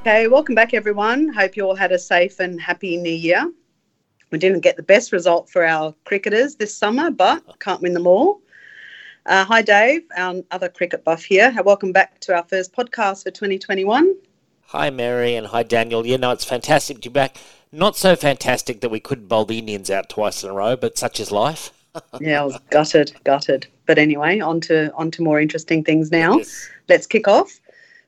Okay, welcome back, everyone. Hope you all had a safe and happy new year. We didn't get the best result for our cricketers this summer, but can't win them all. Uh, hi, Dave, our other cricket buff here. Welcome back to our first podcast for 2021. Hi, Mary, and hi, Daniel. You know, it's fantastic to be back. Not so fantastic that we couldn't bowl the Indians out twice in a row, but such is life. yeah, I was gutted, gutted. But anyway, on to, on to more interesting things now. Yes. Let's kick off.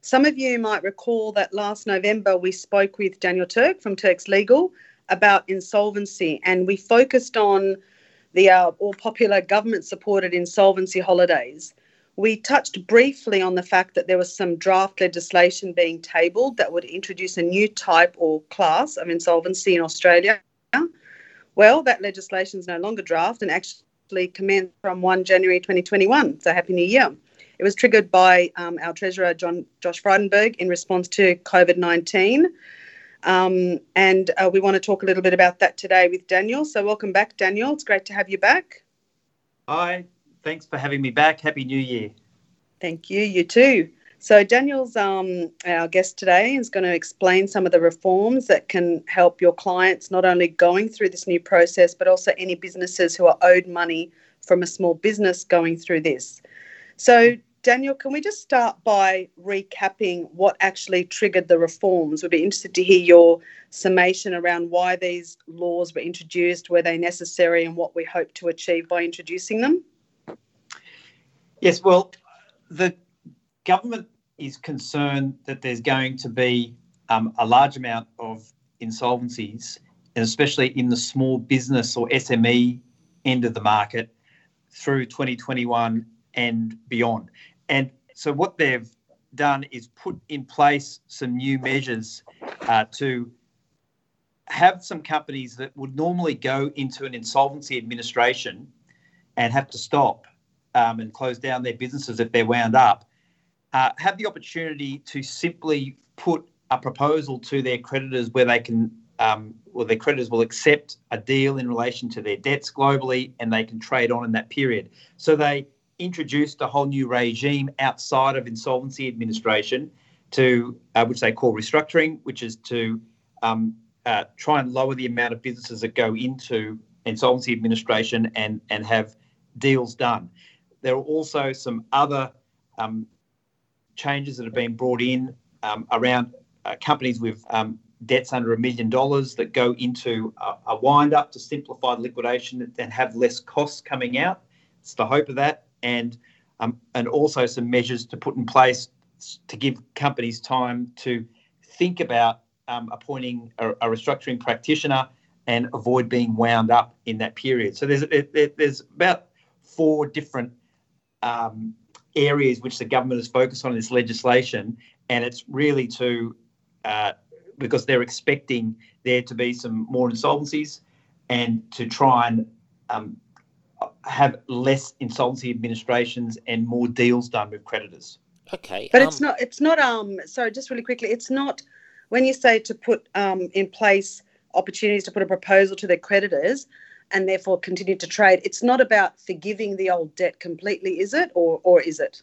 Some of you might recall that last November we spoke with Daniel Turk from Turk's Legal about insolvency, and we focused on the uh, all popular government supported insolvency holidays. We touched briefly on the fact that there was some draft legislation being tabled that would introduce a new type or class of insolvency in Australia. Well, that legislation is no longer draft and actually commenced from 1 January 2021. So, Happy New Year. It was triggered by um, our Treasurer, John Josh Frydenberg, in response to COVID 19. Um, and uh, we want to talk a little bit about that today with Daniel. So, welcome back, Daniel. It's great to have you back. Hi, thanks for having me back. Happy New Year. Thank you. You too. So, Daniel's um, our guest today is going to explain some of the reforms that can help your clients not only going through this new process, but also any businesses who are owed money from a small business going through this. So, Daniel, can we just start by recapping what actually triggered the reforms? We'd be interested to hear your summation around why these laws were introduced, were they necessary, and what we hope to achieve by introducing them. Yes, well, the government is concerned that there's going to be um, a large amount of insolvencies, and especially in the small business or SME end of the market through 2021 and beyond. And so what they've done is put in place some new measures uh, to have some companies that would normally go into an insolvency administration and have to stop um, and close down their businesses if they're wound up, uh, have the opportunity to simply put a proposal to their creditors where they can, um, well, their creditors will accept a deal in relation to their debts globally and they can trade on in that period. So they introduced a whole new regime outside of insolvency administration to uh, which they call restructuring, which is to um, uh, try and lower the amount of businesses that go into insolvency administration and and have deals done. There are also some other um, changes that have been brought in um, around uh, companies with um, debts under a million dollars that go into a, a wind up to simplify the liquidation and have less costs coming out. It's the hope of that and um, and also some measures to put in place to give companies time to think about um, appointing a, a, restructuring practitioner and avoid being wound up in that period. So there's there's about four different um, areas which the government is focused on in this legislation, and it's really to uh, because they're expecting there to be some more insolvencies and to try and um, have less insolvency administrations and more deals done with creditors. Okay, but um, it's not. It's not. Um. Sorry, just really quickly. It's not when you say to put um in place opportunities to put a proposal to their creditors and therefore continue to trade. It's not about forgiving the old debt completely, is it, or or is it?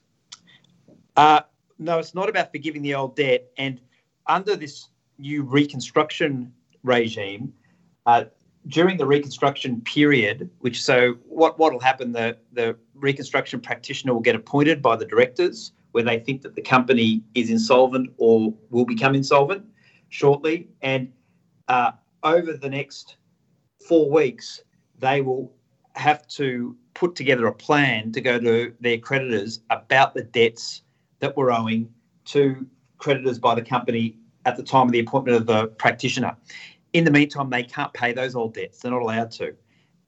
Uh, no, it's not about forgiving the old debt. And under this new reconstruction regime, uh, during the reconstruction period, which so what what will happen? The the reconstruction practitioner will get appointed by the directors where they think that the company is insolvent or will become insolvent shortly, and uh, over the next four weeks, they will have to put together a plan to go to their creditors about the debts that were owing to creditors by the company at the time of the appointment of the practitioner in the meantime, they can't pay those old debts. They're not allowed to.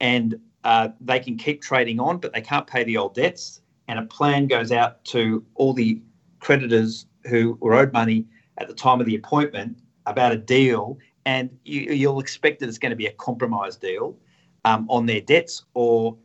And uh, they can keep trading on, but they can't pay the old debts. And a plan goes out to all the creditors who were owed money at the time of the appointment about a deal. And you, will expect that it's going to be a compromise deal um, on their debts or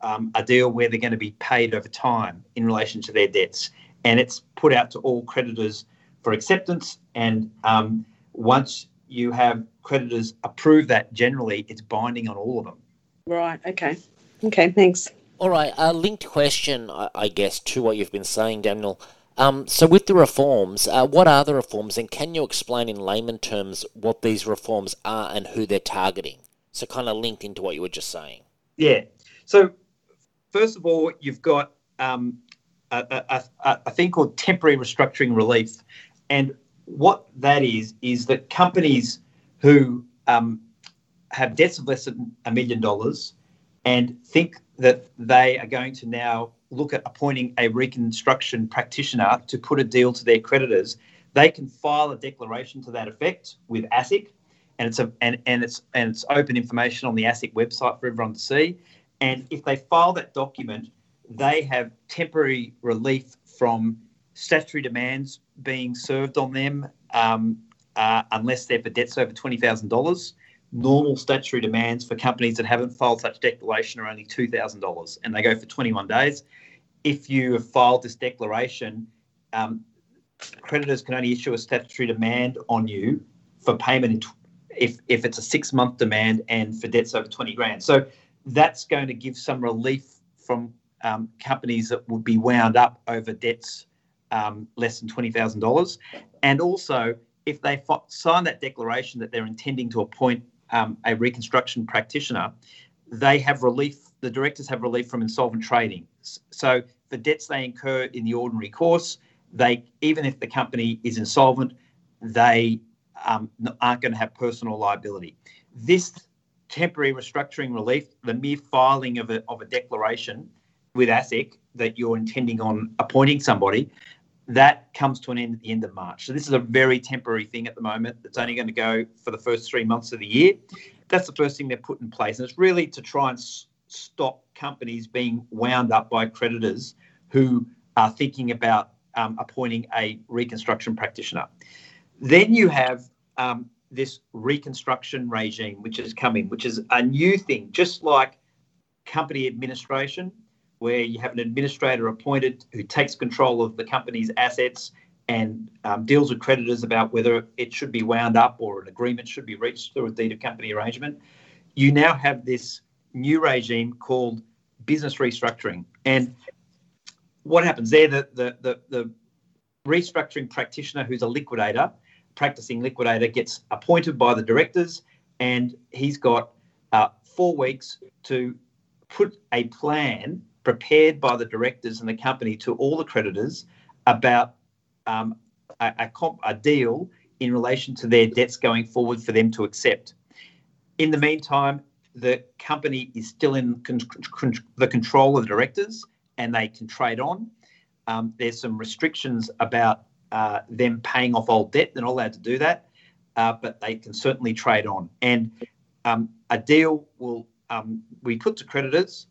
um, a deal where they're going to be paid over time in relation to their debts. And it's put out to all creditors for acceptance. And um, once you have creditors approve that generally, it's binding on all of them. Right. Okay. Okay. Thanks. All right. A linked question, I guess, to what you've been saying, Daniel. Um, so, with the reforms, uh, what are the reforms, and can you explain in layman terms what these reforms are and who they're targeting? So, kind of linked into what you were just saying. Yeah. So, first of all, you've got um, a, a, a, a thing called temporary restructuring relief, and what that is is that companies who um, have debts of less than a million dollars and think that they are going to now look at appointing a reconstruction practitioner to put a deal to their creditors, they can file a declaration to that effect with ASIC, and it's a and, and it's and it's open information on the ASIC website for everyone to see. And if they file that document, they have temporary relief from statutory demands being served on them um, uh, unless they're for debts over $20,000. Normal statutory demands for companies that haven't filed such declaration are only $2,000 and they go for 21 days. If you have filed this declaration, um, creditors can only issue a statutory demand on you for payment if, if it's a six month demand and for debts over 20 grand. So that's going to give some relief from um, companies that would be wound up over debts um, less than $20,000. And also, if they f- sign that declaration that they're intending to appoint um, a reconstruction practitioner, they have relief, the directors have relief from insolvent trading. So for debts they incur in the ordinary course, they even if the company is insolvent, they um, aren't going to have personal liability. This temporary restructuring relief, the mere filing of a, of a declaration with ASIC that you're intending on appointing somebody, that comes to an end at the end of March. So this is a very temporary thing at the moment. It's only going to go for the first three months of the year. That's the first thing they're put in place, and it's really to try and s- stop companies being wound up by creditors who are thinking about um, appointing a reconstruction practitioner. Then you have um, this reconstruction regime, which is coming, which is a new thing, just like company administration where you have an administrator appointed who takes control of the company's assets and um, deals with creditors about whether it should be wound up or an agreement should be reached through a deed of company arrangement. You now have this new regime called business restructuring. And what happens there, the, the, the, the restructuring practitioner who's a liquidator, practicing liquidator, gets appointed by the directors and he's got uh, four weeks to put a plan prepared by the directors and the company to all the creditors about um, a, a, comp, a deal in relation to their debts going forward for them to accept. In the meantime, the company is still in con- con- the control of the directors and they can trade on. Um, there's some restrictions about uh, them paying off old debt. They're not allowed to do that, uh, but they can certainly trade on. And um, a deal will um, be put to creditors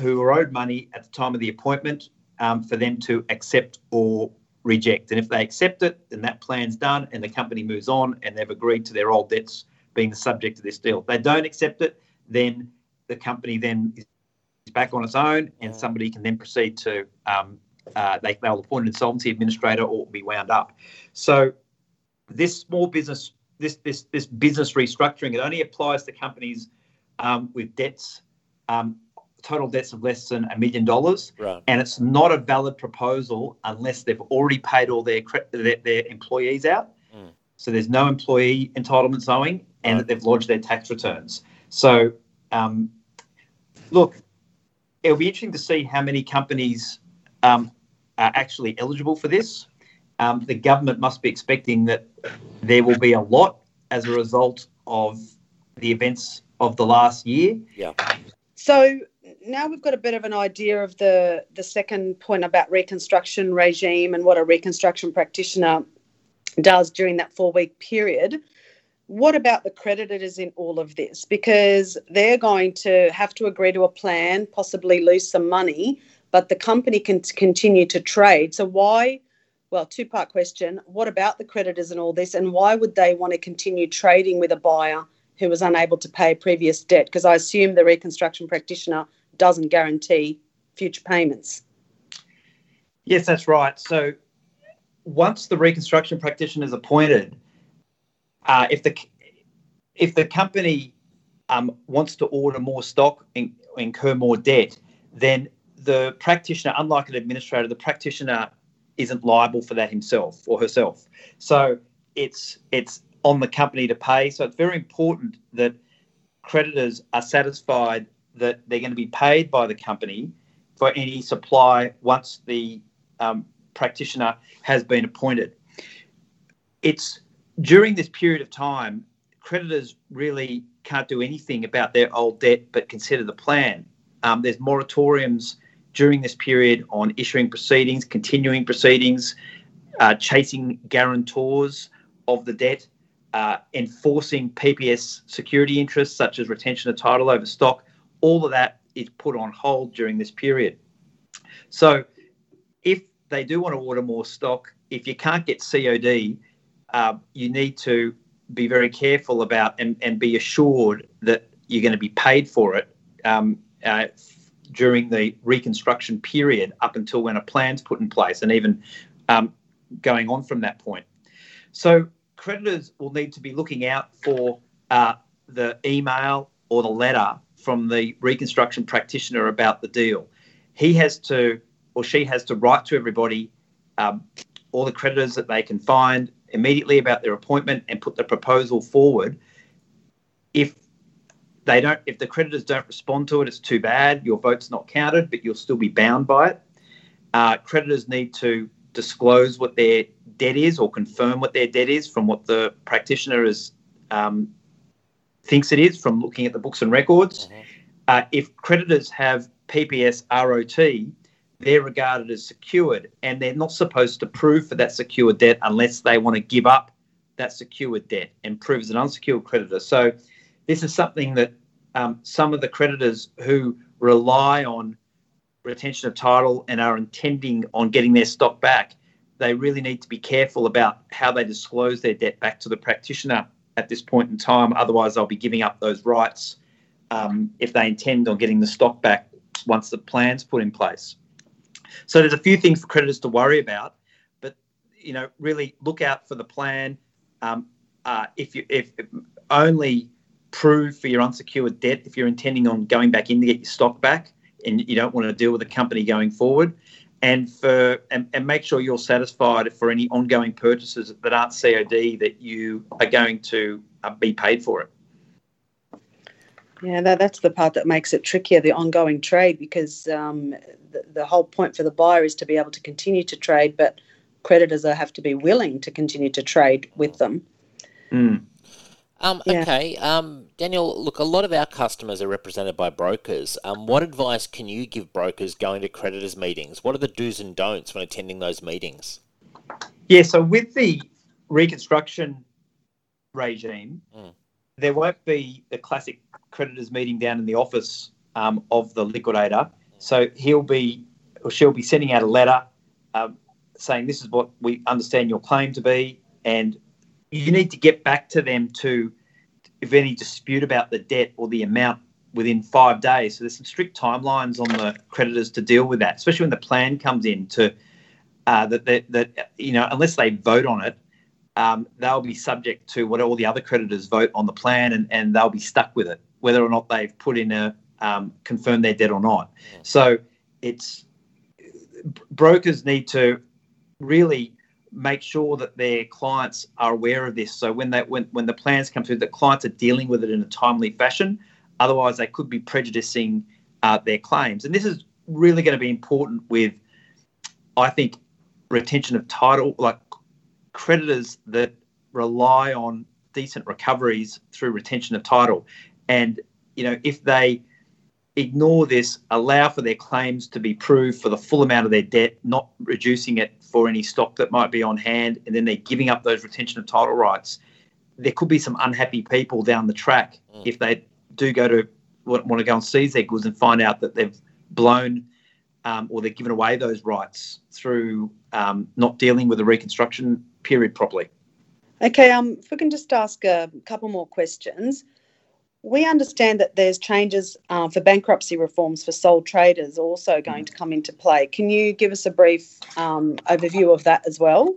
who are owed money at the time of the appointment um, for them to accept or reject. And if they accept it, then that plan's done and the company moves on and they've agreed to their old debts being the subject of this deal. If they don't accept it, then the company then is back on its own and somebody can then proceed to, um, uh, they, they'll appoint an insolvency administrator or be wound up. So this small business, this, this, this business restructuring, it only applies to companies um, with debts um, total debts of less than a million dollars, and it's not a valid proposal unless they've already paid all their their, their employees out. Mm. So there's no employee entitlements owing, and right. that they've lodged their tax returns. So, um, look, it'll be interesting to see how many companies um, are actually eligible for this. Um, the government must be expecting that there will be a lot as a result of the events of the last year. Yeah. So now we've got a bit of an idea of the the second point about reconstruction regime and what a reconstruction practitioner does during that four week period. What about the creditors in all of this? Because they're going to have to agree to a plan, possibly lose some money, but the company can continue to trade. So why? Well, two part question. What about the creditors and all this, and why would they want to continue trading with a buyer who was unable to pay previous debt? Because I assume the reconstruction practitioner doesn't guarantee future payments. Yes, that's right. So once the reconstruction practitioner is appointed, uh, if the if the company um, wants to order more stock and incur more debt, then the practitioner, unlike an administrator, the practitioner isn't liable for that himself or herself. So it's it's on the company to pay. So it's very important that creditors are satisfied that they're going to be paid by the company for any supply once the um, practitioner has been appointed. It's during this period of time, creditors really can't do anything about their old debt but consider the plan. Um, there's moratoriums during this period on issuing proceedings, continuing proceedings, uh, chasing guarantors of the debt, uh, enforcing PPS security interests such as retention of title over stock. All of that is put on hold during this period. So, if they do want to order more stock, if you can't get COD, uh, you need to be very careful about and, and be assured that you're going to be paid for it um, uh, during the reconstruction period up until when a plan's put in place and even um, going on from that point. So creditors will need to be looking out for uh, the email or the letter from the reconstruction practitioner about the deal. He has to, or she has to write to everybody, um, all the creditors that they can find immediately about their appointment and put the proposal forward. If they don't, if the creditors don't respond to it, it's too bad. Your vote's not counted, but you'll still be bound by it. Uh, creditors need to disclose what their debt is or confirm what their debt is from what the practitioner is um, thinks it is from looking at the books and records. Mm-hmm. Uh, if creditors have PPS ROT, they're regarded as secured, and they're not supposed to prove for that secured debt unless they want to give up that secured debt and prove as an unsecured creditor. So, this is something that um, some of the creditors who rely on retention of title and are intending on getting their stock back, they really need to be careful about how they disclose their debt back to the practitioner at this point in time. Otherwise, they'll be giving up those rights um, if they intend on getting the stock back once the plan's put in place. So there's a few things for creditors to worry about, but you know, really look out for the plan. Um, uh, if you if only prove for your unsecured debt if you're intending on going back in to get your stock back and you don't want to deal with the company going forward and for and, and make sure you're satisfied for any ongoing purchases that aren't COD that you are going to uh, be paid for it. Yeah, that, that's the part that makes it trickier, the ongoing trade, because um, the, the whole point for the buyer is to be able to continue to trade, but creditors have to be willing to continue to trade with them. Mm. Um, yeah. Okay, um, Daniel. Look, a lot of our customers are represented by brokers. Um, what advice can you give brokers going to creditors meetings? What are the do's and don'ts when attending those meetings? Yeah, so with the reconstruction regime, mm. there won't be the classic creditors meeting down in the office um, of the liquidator. So he'll be or she'll be sending out a letter um, saying this is what we understand your claim to be, and you need to get back to them to if any dispute about the debt or the amount within five days. So there's some strict timelines on the creditors to deal with that, especially when the plan comes in to uh, that, that that you know unless they vote on it, um, they'll be subject to what all the other creditors vote on the plan, and, and they'll be stuck with it, whether or not they've put in a um, confirm their debt or not. So it's brokers need to really make sure that their clients are aware of this. So when that when, when the plans come through, the clients are dealing with it in a timely fashion. Otherwise, they could be prejudicing uh, their claims. And this is really going to be important with, I think, retention of title, like creditors that rely on decent recoveries through retention of title. And you know, if they ignore this, allow for their claims to be proved for the full amount of their debt, not reducing it for any stock that might be on hand, and then they're giving up those retention of title rights. There could be some unhappy people down the track mm. if they do go to want, want to go and seize their goods and find out that they've blown um, or they're given away those rights through um, not dealing with the reconstruction period properly. Okay, um, if we can just ask a couple more questions we understand that there's changes uh, for bankruptcy reforms for sole traders also going to come into play. Can you give us a brief um, overview of that as well?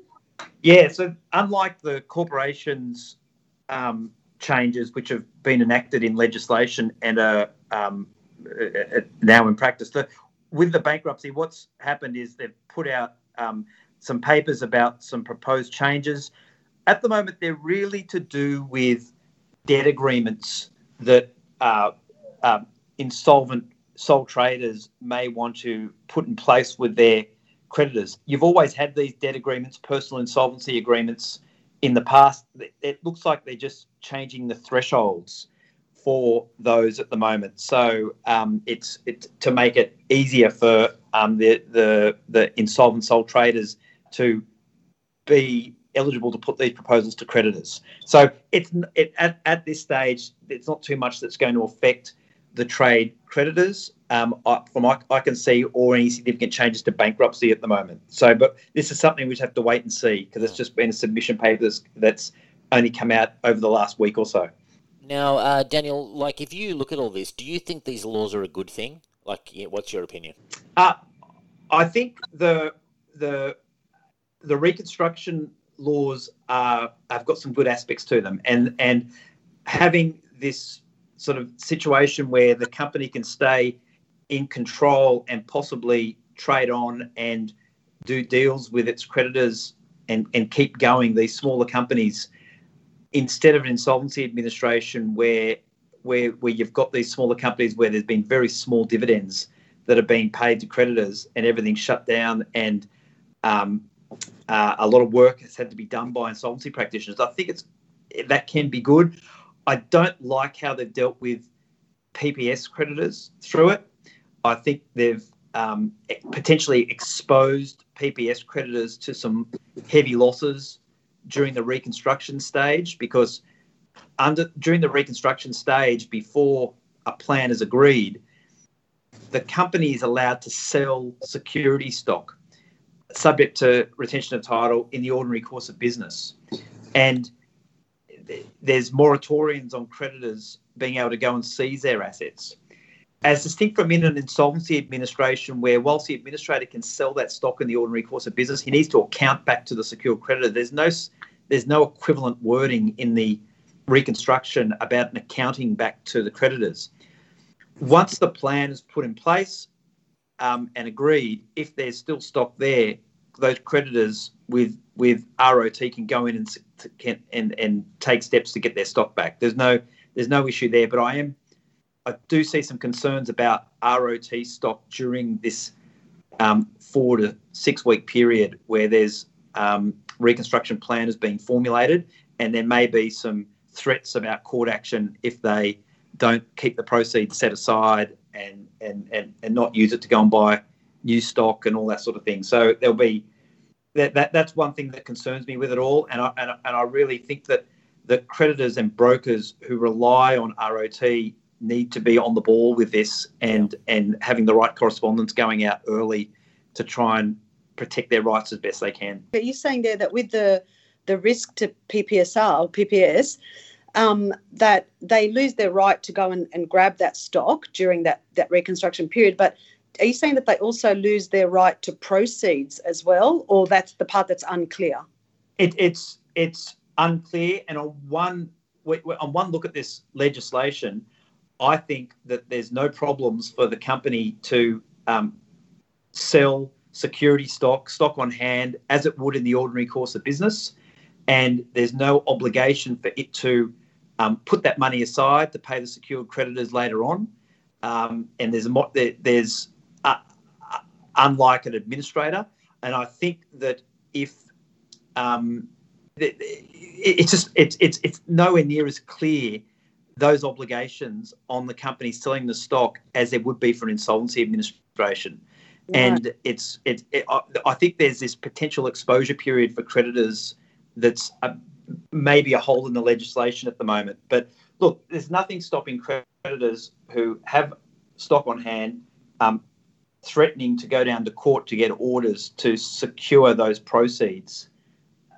Yeah, so unlike the corporations um, changes which have been enacted in legislation and are um, now in practice, the, with the bankruptcy, what's happened is they've put out um, some papers about some proposed changes. At the moment, they're really to do with debt agreements that uh, uh, insolvent sole traders may want to put in place with their creditors. You've always had these debt agreements, personal insolvency agreements in the past. It looks like they're just changing the thresholds for those at the moment. So um, it's it's to make it easier for um, the the the insolvent sole traders to be eligible to put these proposals to creditors. So it's it, at, at this stage, it's not too much that's going to affect the trade creditors um, I, from I, I, can see or any significant changes to bankruptcy at the moment. So, but this is something we just have to wait and see because it's just been a submission paper that's, that's only come out over the last week or so. Now, uh, Daniel, like if you look at all this, do you think these laws are a good thing? Like, what's your opinion? Uh, I think the the the reconstruction laws are have got some good aspects to them, and and having this sort of situation where the company can stay in control and possibly trade on and do deals with its creditors and, and keep going these smaller companies instead of an insolvency administration where where where you've got these smaller companies where there's been very small dividends that are being paid to creditors and everything's shut down and um, uh, a lot of work has had to be done by insolvency practitioners. I think it's that can be good. I don't like how they've dealt with PPS creditors through it. I think they've um, potentially exposed PPS creditors to some heavy losses during the reconstruction stage because under during the reconstruction stage before a plan is agreed the company is allowed to sell security stock subject to retention of title in the ordinary course of business. And there's moratoriums on creditors being able to go and seize their assets. As distinct from in an insolvency administration where whilst the administrator can sell that stock in the ordinary course of business he needs to account back to the secured creditor. There's no there's no equivalent wording in the reconstruction about an accounting back to the creditors. Once the plan is put in place um, and agreed, if there's still stock there, those creditors with with ROT can go in and can, and and take steps to get their stock back. There's no there's no issue there, but I am I do see some concerns about ROT stock during this um, four to six week period where there's um, reconstruction plan is being formulated, and there may be some threats about court action if they don't keep the proceeds set aside and and and, and not use it to go and buy new stock and all that sort of thing. So there'll be that, that that's one thing that concerns me with it all, and I and, and I really think that the creditors and brokers who rely on ROT need to be on the ball with this and and having the right correspondence going out early to try and protect their rights as best they can. But you're saying there that with the the risk to PPSR or PPS, um, that they lose their right to go and, and grab that stock during that that reconstruction period. But are you saying that they also lose their right to proceeds as well, or that's the part that's unclear? It, it's it's unclear, and on one on one look at this legislation, I think that there's no problems for the company to um, sell security stock, stock on hand, as it would in the ordinary course of business. And there's no obligation for it to um, put that money aside to pay the secured creditors later on. Um, and there's a there's unlike an administrator, and I think that if um, it's just it's it's it's nowhere near as clear those obligations on the company selling the stock as there would be for an insolvency administration. And it's it's it, I think there's this potential exposure period for creditors that's a, maybe a hole in the legislation at the moment. But look, there's nothing stopping creditors who have stock on hand um, threatening to go down to court to get orders to secure those proceeds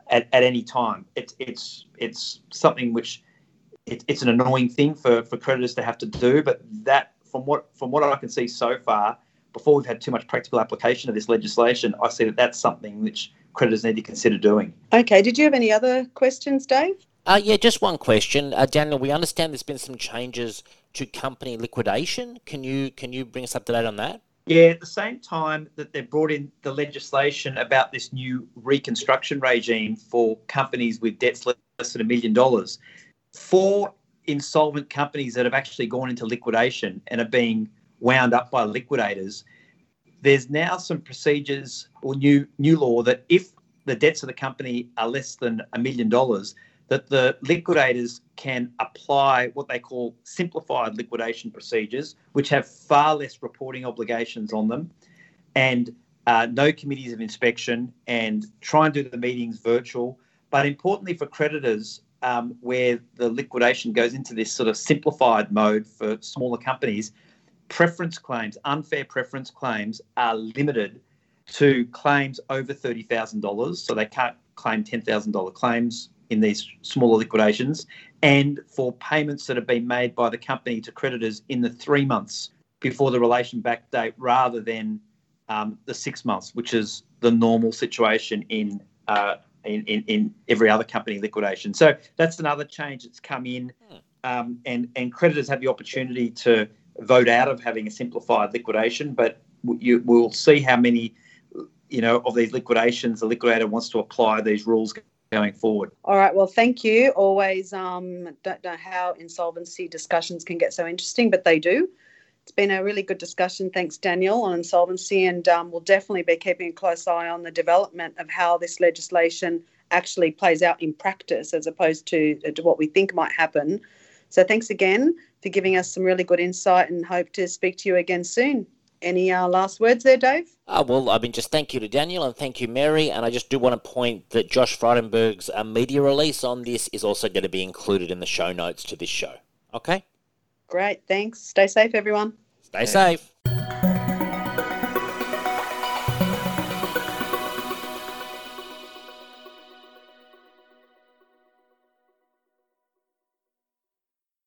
at, at any time. It's it's it's something which it, it's an annoying thing for, for creditors to have to do, but that from what from what I can see so far before we've had too much practical application of this legislation, I see that that's something which creditors need to consider doing. Okay. Did you have any other questions, Dave? Uh, yeah, just one question, uh, Daniel. We understand there's been some changes to company liquidation. Can you can you bring us up to date on that? Yeah, at the same time that they've brought in the legislation about this new reconstruction regime for companies with debts less than a million dollars, for insolvent companies that have actually gone into liquidation and are being wound up by liquidators, there's now some procedures or new new law that if the debts of the company are less than a million dollars, that the liquidators can apply what they call simplified liquidation procedures, which have far less reporting obligations on them, and uh, no committees of inspection, and try and do the meetings virtual. But importantly for creditors, um, where the liquidation goes into this sort of simplified mode for smaller companies, preference claims, unfair preference claims, are limited to claims over $30,000. So they can't claim $10,000 claims in these smaller liquidations, and for payments that have been made by the company to creditors in the three months before the relation back date rather than um, the six months, which is the normal situation in, uh, in, in, in, every other company liquidation. So that's another change that's come in, um, and, and creditors have the opportunity to vote out of having a simplified liquidation, but you, we'll see how many you know of these liquidations the liquidator wants to apply these rules going forward. All right. Well, thank you. Always um, don't know how insolvency discussions can get so interesting, but they do. It's been a really good discussion. Thanks, Daniel, on insolvency, and um, we'll definitely be keeping a close eye on the development of how this legislation actually plays out in practice, as opposed to, to what we think might happen. So, thanks again for giving us some really good insight, and hope to speak to you again soon. Any uh, last words there, Dave? Uh, well, I mean, just thank you to Daniel and thank you, Mary. And I just do want to point that Josh Frydenberg's uh, media release on this is also going to be included in the show notes to this show. Okay? Great. Thanks. Stay safe, everyone. Stay safe.